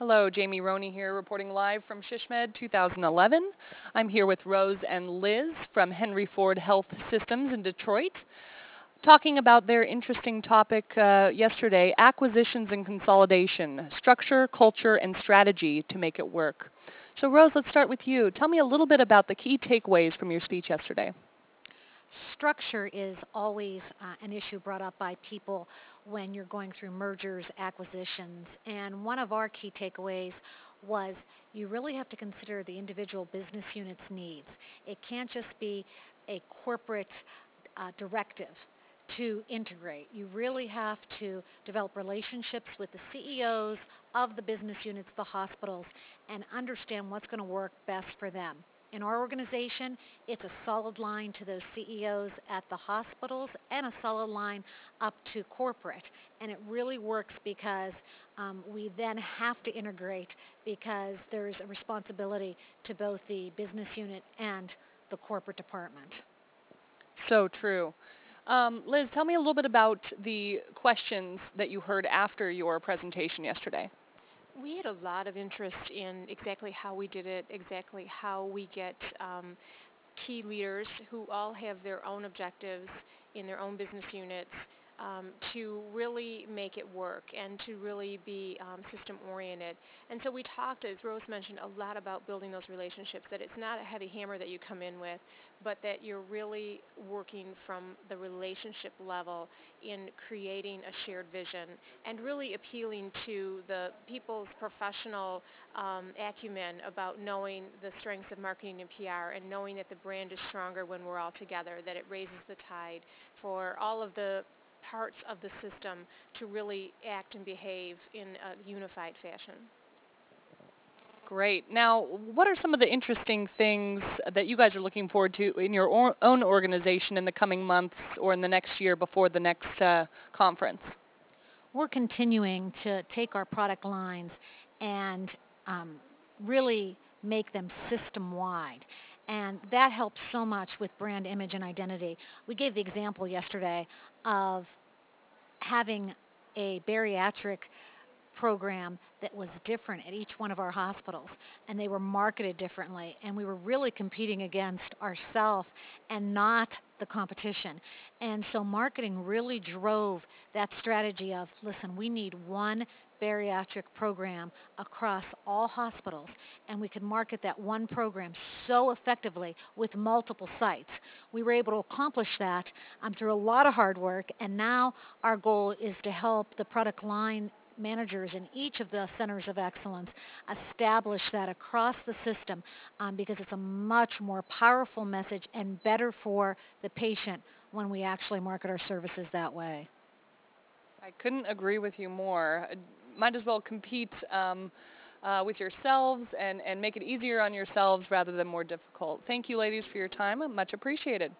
Hello, Jamie Roney here, reporting live from SHSMD 2011. I'm here with Rose and Liz from Henry Ford Health Systems in Detroit, talking about their interesting topic uh, yesterday, acquisitions and consolidation, structure, culture, and strategy to make it work. So Rose, let's start with you. Tell me a little bit about the key takeaways from your speech yesterday. Structure is always uh, an issue brought up by people when you're going through mergers, acquisitions, and one of our key takeaways was you really have to consider the individual business unit's needs. It can't just be a corporate uh, directive to integrate. You really have to develop relationships with the CEOs of the business units, the hospitals, and understand what's going to work best for them. In our organization, it's a solid line to those CEOs at the hospitals and a solid line up to corporate. And it really works because um, we then have to integrate because there's a responsibility to both the business unit and the corporate department. So true. Um, Liz, tell me a little bit about the questions that you heard after your presentation yesterday. We had a lot of interest in exactly how we did it, exactly how we get um, key leaders who all have their own objectives in their own business units um, to really make it work and to really be um, system oriented. And so we talked, as Rose mentioned, a lot about building those relationships, that it's not a heavy hammer that you come in with, but that you're really working from the relationship level in creating a shared vision and really appealing to the people's professional um, acumen about knowing the strengths of marketing and PR and knowing that the brand is stronger when we're all together, that it raises the tide for all of the parts of the system to really act and behave in a unified fashion. Great. Now, what are some of the interesting things that you guys are looking forward to in your or own organization in the coming months or in the next year before the next uh, conference? We're continuing to take our product lines and um, really make them system-wide. And that helps so much with brand image and identity. We gave the example yesterday of having a bariatric program that was different at each one of our hospitals and they were marketed differently and we were really competing against ourselves and not the competition and so marketing really drove that strategy of listen we need one bariatric program across all hospitals and we could market that one program so effectively with multiple sites. We were able to accomplish that um, through a lot of hard work and now our goal is to help the product line managers in each of the centers of excellence establish that across the system um, because it's a much more powerful message and better for the patient when we actually market our services that way. I couldn't agree with you more might as well compete um, uh, with yourselves and, and make it easier on yourselves rather than more difficult. Thank you, ladies, for your time. Much appreciated.